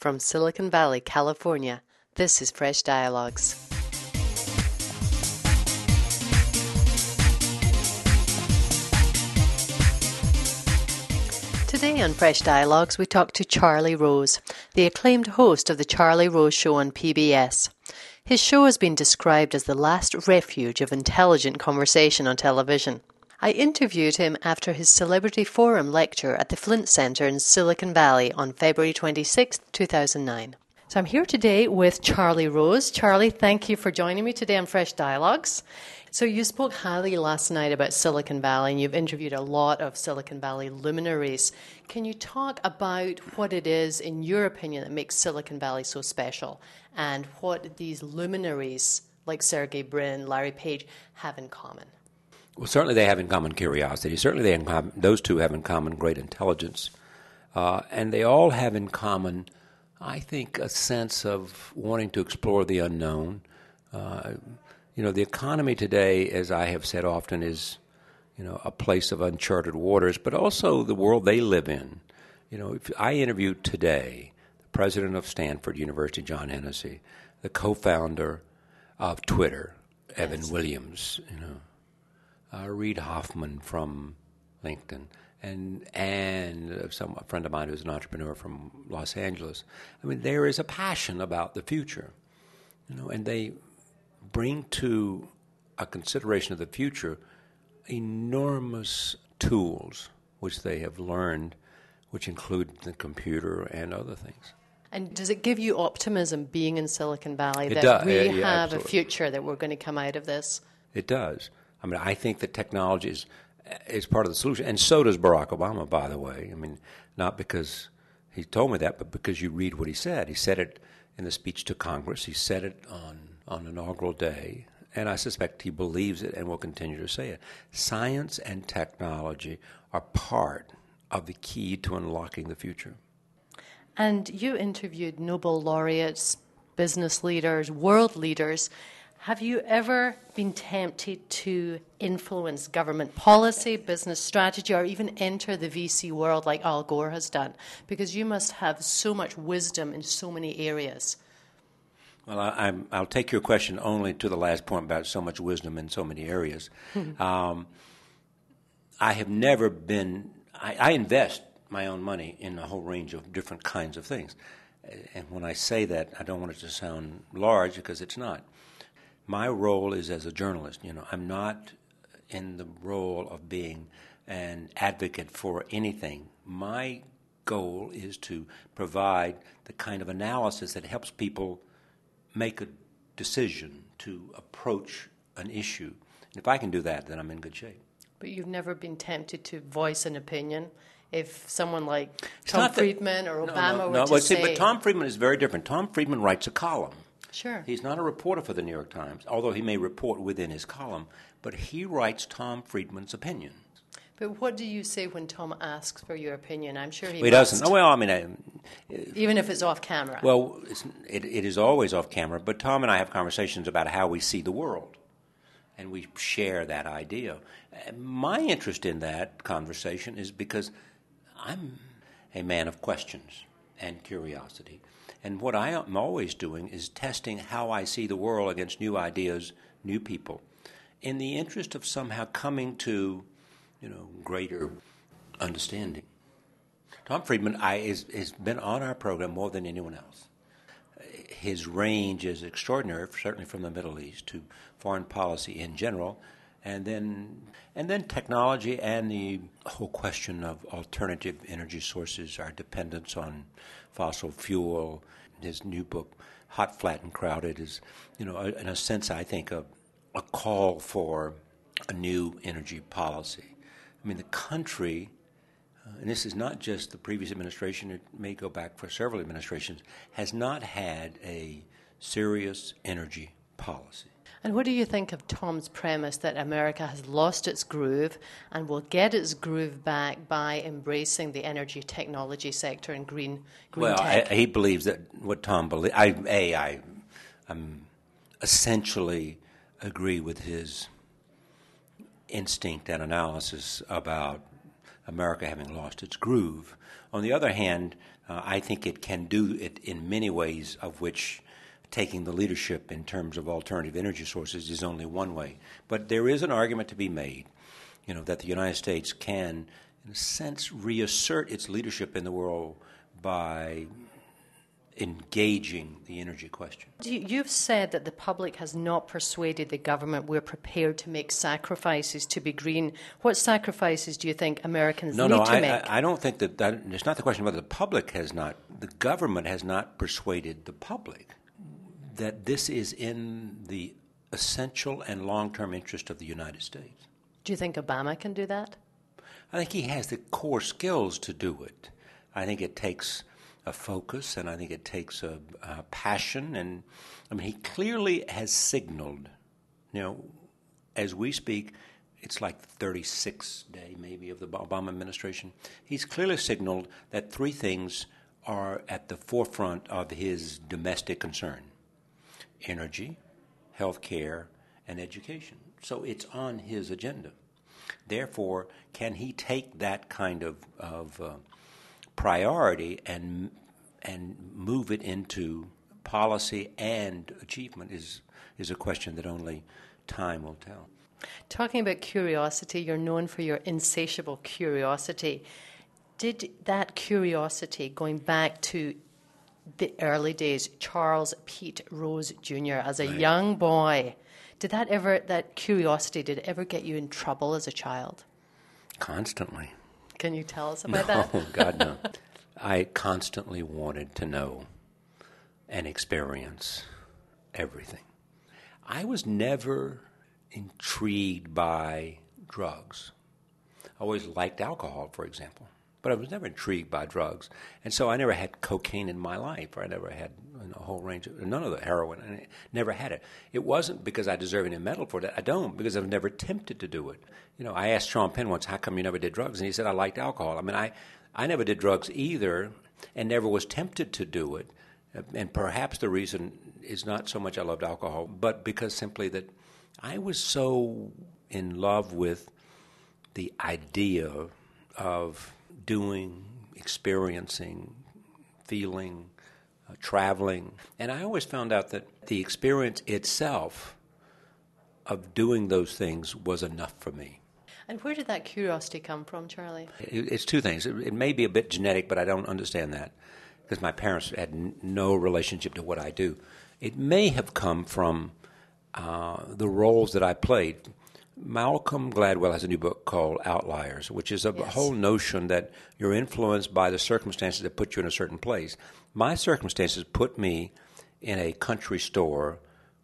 From Silicon Valley, California, this is Fresh Dialogues. Today on Fresh Dialogues, we talk to Charlie Rose, the acclaimed host of The Charlie Rose Show on PBS. His show has been described as the last refuge of intelligent conversation on television. I interviewed him after his Celebrity Forum lecture at the Flint Center in Silicon Valley on February 26, 2009. So I'm here today with Charlie Rose. Charlie, thank you for joining me today on Fresh Dialogues. So you spoke highly last night about Silicon Valley and you've interviewed a lot of Silicon Valley luminaries. Can you talk about what it is, in your opinion, that makes Silicon Valley so special and what these luminaries like Sergey Brin, Larry Page have in common? Well, certainly they have in common curiosity. Certainly they those two have in common great intelligence. Uh, and they all have in common, I think, a sense of wanting to explore the unknown. Uh, you know, the economy today, as I have said often, is, you know, a place of uncharted waters, but also the world they live in. You know, if I interviewed today the president of Stanford University, John Hennessy, the co-founder of Twitter, Evan. Williams, you know, uh, Reid Hoffman from LinkedIn, and and some a friend of mine who's an entrepreneur from Los Angeles. I mean, there is a passion about the future, you know, and they bring to a consideration of the future enormous tools which they have learned, which include the computer and other things. And does it give you optimism being in Silicon Valley it that does. we yeah, yeah, have absolutely. a future that we're going to come out of this? It does. I mean, I think that technology is, is part of the solution, and so does Barack Obama, by the way. I mean, not because he told me that, but because you read what he said. He said it in the speech to Congress. He said it on on inaugural day, and I suspect he believes it and will continue to say it. Science and technology are part of the key to unlocking the future. And you interviewed Nobel laureates, business leaders, world leaders. Have you ever been tempted to influence government policy, business strategy, or even enter the VC world like Al Gore has done? Because you must have so much wisdom in so many areas. Well, I, will take your question only to the last point about so much wisdom in so many areas. um, I have never been, I, I, invest my own money in a whole range of different kinds of things. And when I say that, I don't want it to sound large because it's not. My role is as a journalist. You know, I'm not in the role of being an advocate for anything. My goal is to provide the kind of analysis that helps people make a decision to approach an issue. And if I can do that, then I'm in good shape. But you've never been tempted to voice an opinion if someone like Tom Friedman or Obama no, no, were no, to well, say. See, but Tom Friedman is very different. Tom Friedman writes a column. Sure. He's not a reporter for the New York Times, although he may report within his column, but he writes Tom Friedman's opinion. But what do you say when Tom asks for your opinion? I'm sure he, he doesn't. Oh, well, I mean, I, uh, even if it's off camera. Well, it, it is always off camera. But Tom and I have conversations about how we see the world, and we share that idea. My interest in that conversation is because I'm a man of questions and curiosity, and what I am always doing is testing how I see the world against new ideas, new people, in the interest of somehow coming to you know, greater understanding. Tom Friedman I, is, has been on our program more than anyone else. His range is extraordinary, certainly from the Middle East to foreign policy in general, and then and then technology and the whole question of alternative energy sources, our dependence on fossil fuel. His new book, Hot, Flat, and Crowded, is you know, in a sense, I think a, a call for a new energy policy I mean, the country, uh, and this is not just the previous administration, it may go back for several administrations, has not had a serious energy policy. And what do you think of Tom's premise that America has lost its groove and will get its groove back by embracing the energy technology sector and green, green well, tech? I, he believes that what Tom believes. I, a, I, I'm essentially agree with his instinct and analysis about America having lost its groove. On the other hand, Uh, I think it can do it in many ways, of which taking the leadership in terms of alternative energy sources is only one way. But there is an argument to be made, you know, that the United States can, in a sense, reassert its leadership in the world by engaging the energy question. You've said that the public has not persuaded the government we're prepared to make sacrifices to be green. What sacrifices do you think Americans no, need no, to I, make? I, I don't think that, that it's not the question whether the public has not, the government has not persuaded the public that this is in the essential and long term interest of the United States. Do you think Obama can do that? I think he has the core skills to do it. I think it takes a focus, and I think it takes a, a passion. And I mean, he clearly has signaled, you know, as we speak, it's like the 36th day maybe of the Obama administration. He's clearly signaled that three things are at the forefront of his domestic concern energy, health care, and education. So it's on his agenda. Therefore, can he take that kind of, of uh, priority and and move it into policy and achievement is is a question that only time will tell. Talking about curiosity, you're known for your insatiable curiosity. Did that curiosity, going back to the early days, Charles Peete Rose Jr. as a right. young boy, did that ever, that curiosity, did it ever get you in trouble as a child? Constantly. Can you tell us about no, that? Oh, God, no. I constantly wanted to know and experience everything. I was never intrigued by drugs. I always liked alcohol, for example, but I was never intrigued by drugs. And so I never had cocaine in my life, or I never had a whole range of, none of the heroin. I never had it. It wasn't because I deserve any medal for it. I don't, because I've never attempted to do it. You know, I asked Sean Penn once, how come you never did drugs? And he said, I liked alcohol. I mean, I, I never did drugs either and never was tempted to do it. And perhaps the reason is not so much I loved alcohol, but because simply that I was so in love with the idea of doing, experiencing, feeling, uh, traveling. And I always found out that the experience itself of doing those things was enough for me. And where did that curiosity come from, Charlie? It's two things. It may be a bit genetic, but I don't understand that because my parents had no relationship to what I do. It may have come from uh, the roles that I played. Malcolm Gladwell has a new book called Outliers, which is a yes. whole notion that you're influenced by the circumstances that put you in a certain place. My circumstances put me in a country store,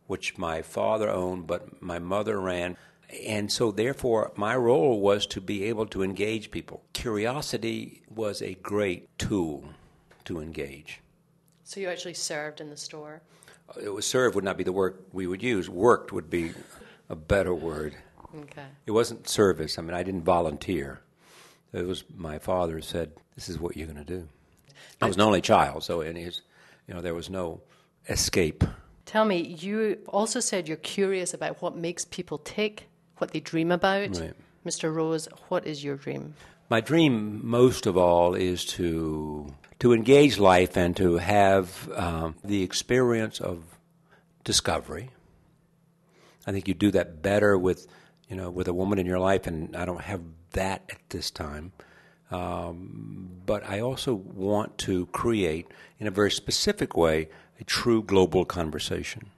which my father owned, but my mother ran and so, therefore, my role was to be able to engage people. Curiosity was a great tool to engage. So, you actually served in the store? Uh, it was served would not be the word we would use. Worked would be a better word. Okay. It wasn't service. I mean, I didn't volunteer. It was my father said, "This is what you're going to do." I was an only child, so in his, you know, there was no escape. Tell me, you also said you're curious about what makes people tick what they dream about. Right. Mr. Rose, what is your dream? My dream, most of all, is to to engage life and to have um, the experience of discovery. I think you do that better with, you know, with a woman in your life, and I don't have that at this time. Um, but I also want to create, in a very specific way, a true global conversation.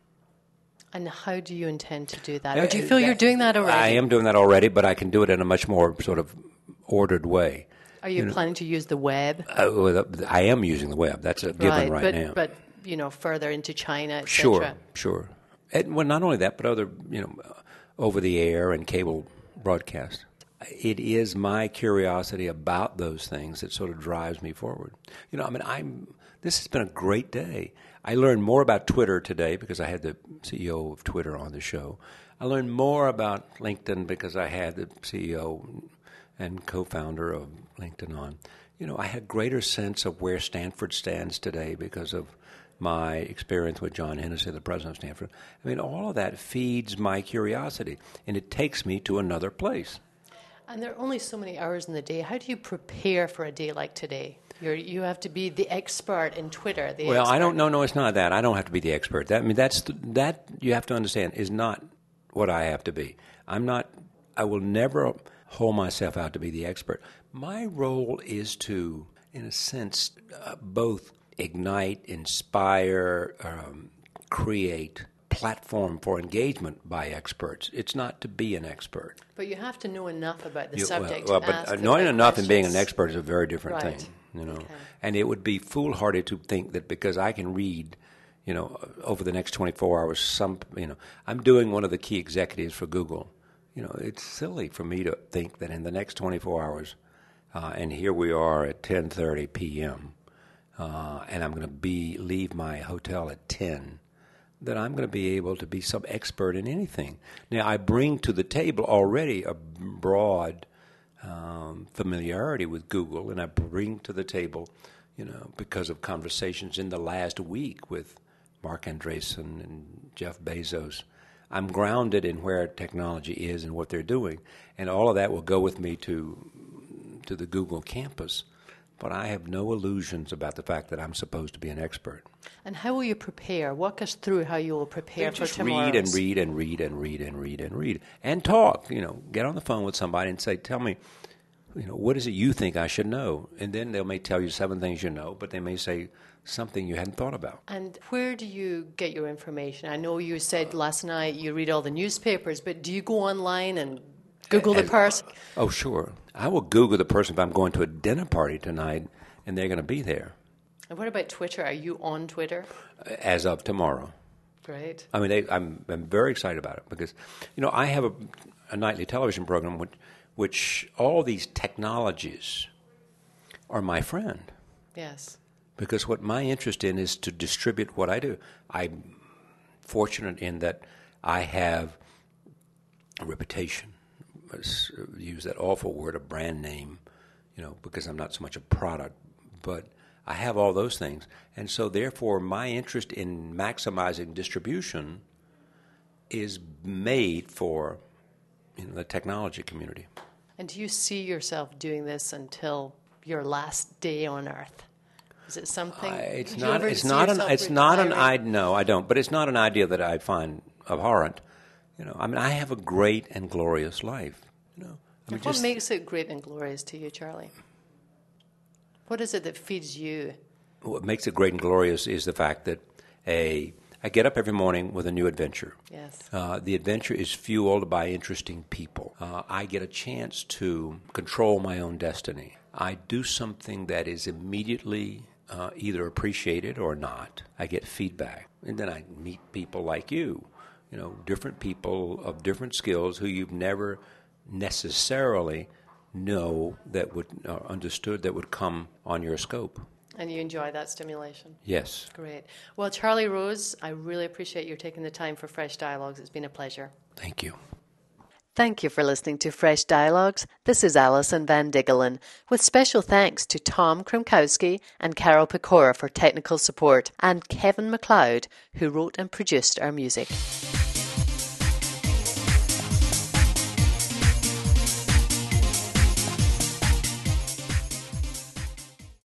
And how do you intend to do that? Or do you feel you're doing that already? I am doing that already, but I can do it in a much more sort of ordered way. Are you, you planning know, to use the web? Uh, I am using the web. That's a given right, right but, now. But you know, further into China, Sure, sure. And, well, not only that, but other you know, over the air and cable broadcast. It is my curiosity about those things that sort of drives me forward. You know, I mean, I'm. This has been a great day. I learned more about Twitter today because I had the CEO of Twitter on the show. I learned more about LinkedIn because I had the CEO and co-founder of LinkedIn on. You know, I had greater sense of where Stanford stands today because of my experience with John Hennessy, the president of Stanford. I mean, all of that feeds my curiosity, and it takes me to another place. And there are only so many hours in the day. How do you prepare for a day like today? You're, you have to be the expert in Twitter. The well, expert. I don't know. No, it's not that. I don't have to be the expert. That I mean, that's the, that you have to understand is not what I have to be. I'm not. I will never hold myself out to be the expert. My role is to, in a sense, uh, both ignite, inspire, um, create platform for engagement by experts. It's not to be an expert. But you have to know enough about the You- subject. well, to but knowing enough and being an expert is a very different Right. thing. You know, Okay. and it would be foolhardy to think that because I can read, you know, over the next 24 hours, some, you know, I'm doing one of the key executives for Google. You know, it's silly for me to think that in the next 24 hours, uh, and here we are at 10:30 p.m. Uh, and I'm going to be leave my hotel at 10 that I'm going to be able to be some expert in anything. Now, I bring to the table already a broad um, familiarity with Google, and I bring to the table, you know, because of conversations in the last week with Marc Andreessen and Jeff Bezos. I'm grounded in where technology is and what they're doing, and all of that will go with me to to the Google campus. But I have no illusions about the fact that I'm supposed to be an expert. And how will you prepare? Walk us through how you will prepare for just tomorrow. read and read and read and read and read and read and talk. You know, get on the phone with somebody and say, "Tell me, you know, what is it you think I should know?" And then they may tell you seven things you know, but they may say something you hadn't thought about. And where do you get your information? I know you said last night you read all the newspapers, but do you go online and Google the person? Oh, sure. I will Google the person if I'm going to a dinner party tonight and they're going to be there And what about Twitter? Are you on Twitter? Uh, as of tomorrow. Great. I mean, they, I'm, I'm very excited about it because, you know, I have a, a nightly television program which, which all these technologies are my friend. Yes. because what my interest in is to distribute what I do. I'm fortunate in that I have a reputation. Use that awful word, a brand name, you know, because I'm not so much a product, but I have all those things, and so therefore my interest in maximizing distribution is made for you know, the technology community. And do you see yourself doing this until your last day on Earth? Is it something? I- it's not. It's not an. It's not an. I no, I don't. But it's not an idea that I find abhorrent. You know, I mean, I have a great and glorious life. You know, I mean, what makes it great and glorious to you, Charlie? What is it that feeds you? what makes it great and glorious is the fact that a I get up every morning with a new adventure. Yes. Uh, the adventure is fueled by interesting people. Uh, I get a chance to control my own destiny. I do something that is immediately uh, either appreciated or not. I get feedback. And then I meet people like you, you know, different people of different skills who you've never necessarily know that would uh, understood that would come on your scope. And you enjoy that stimulation? Yes. Great. Well, Charlie Rose, I really appreciate you taking the time for Fresh Dialogues. It's been a pleasure. Thank you. Thank you for listening to Fresh Dialogues. This is Alison Van Diggelen, with special thanks to Tom Kromkowski and Carol Pecora for technical support, and Kevin MacLeod, who wrote and produced our music.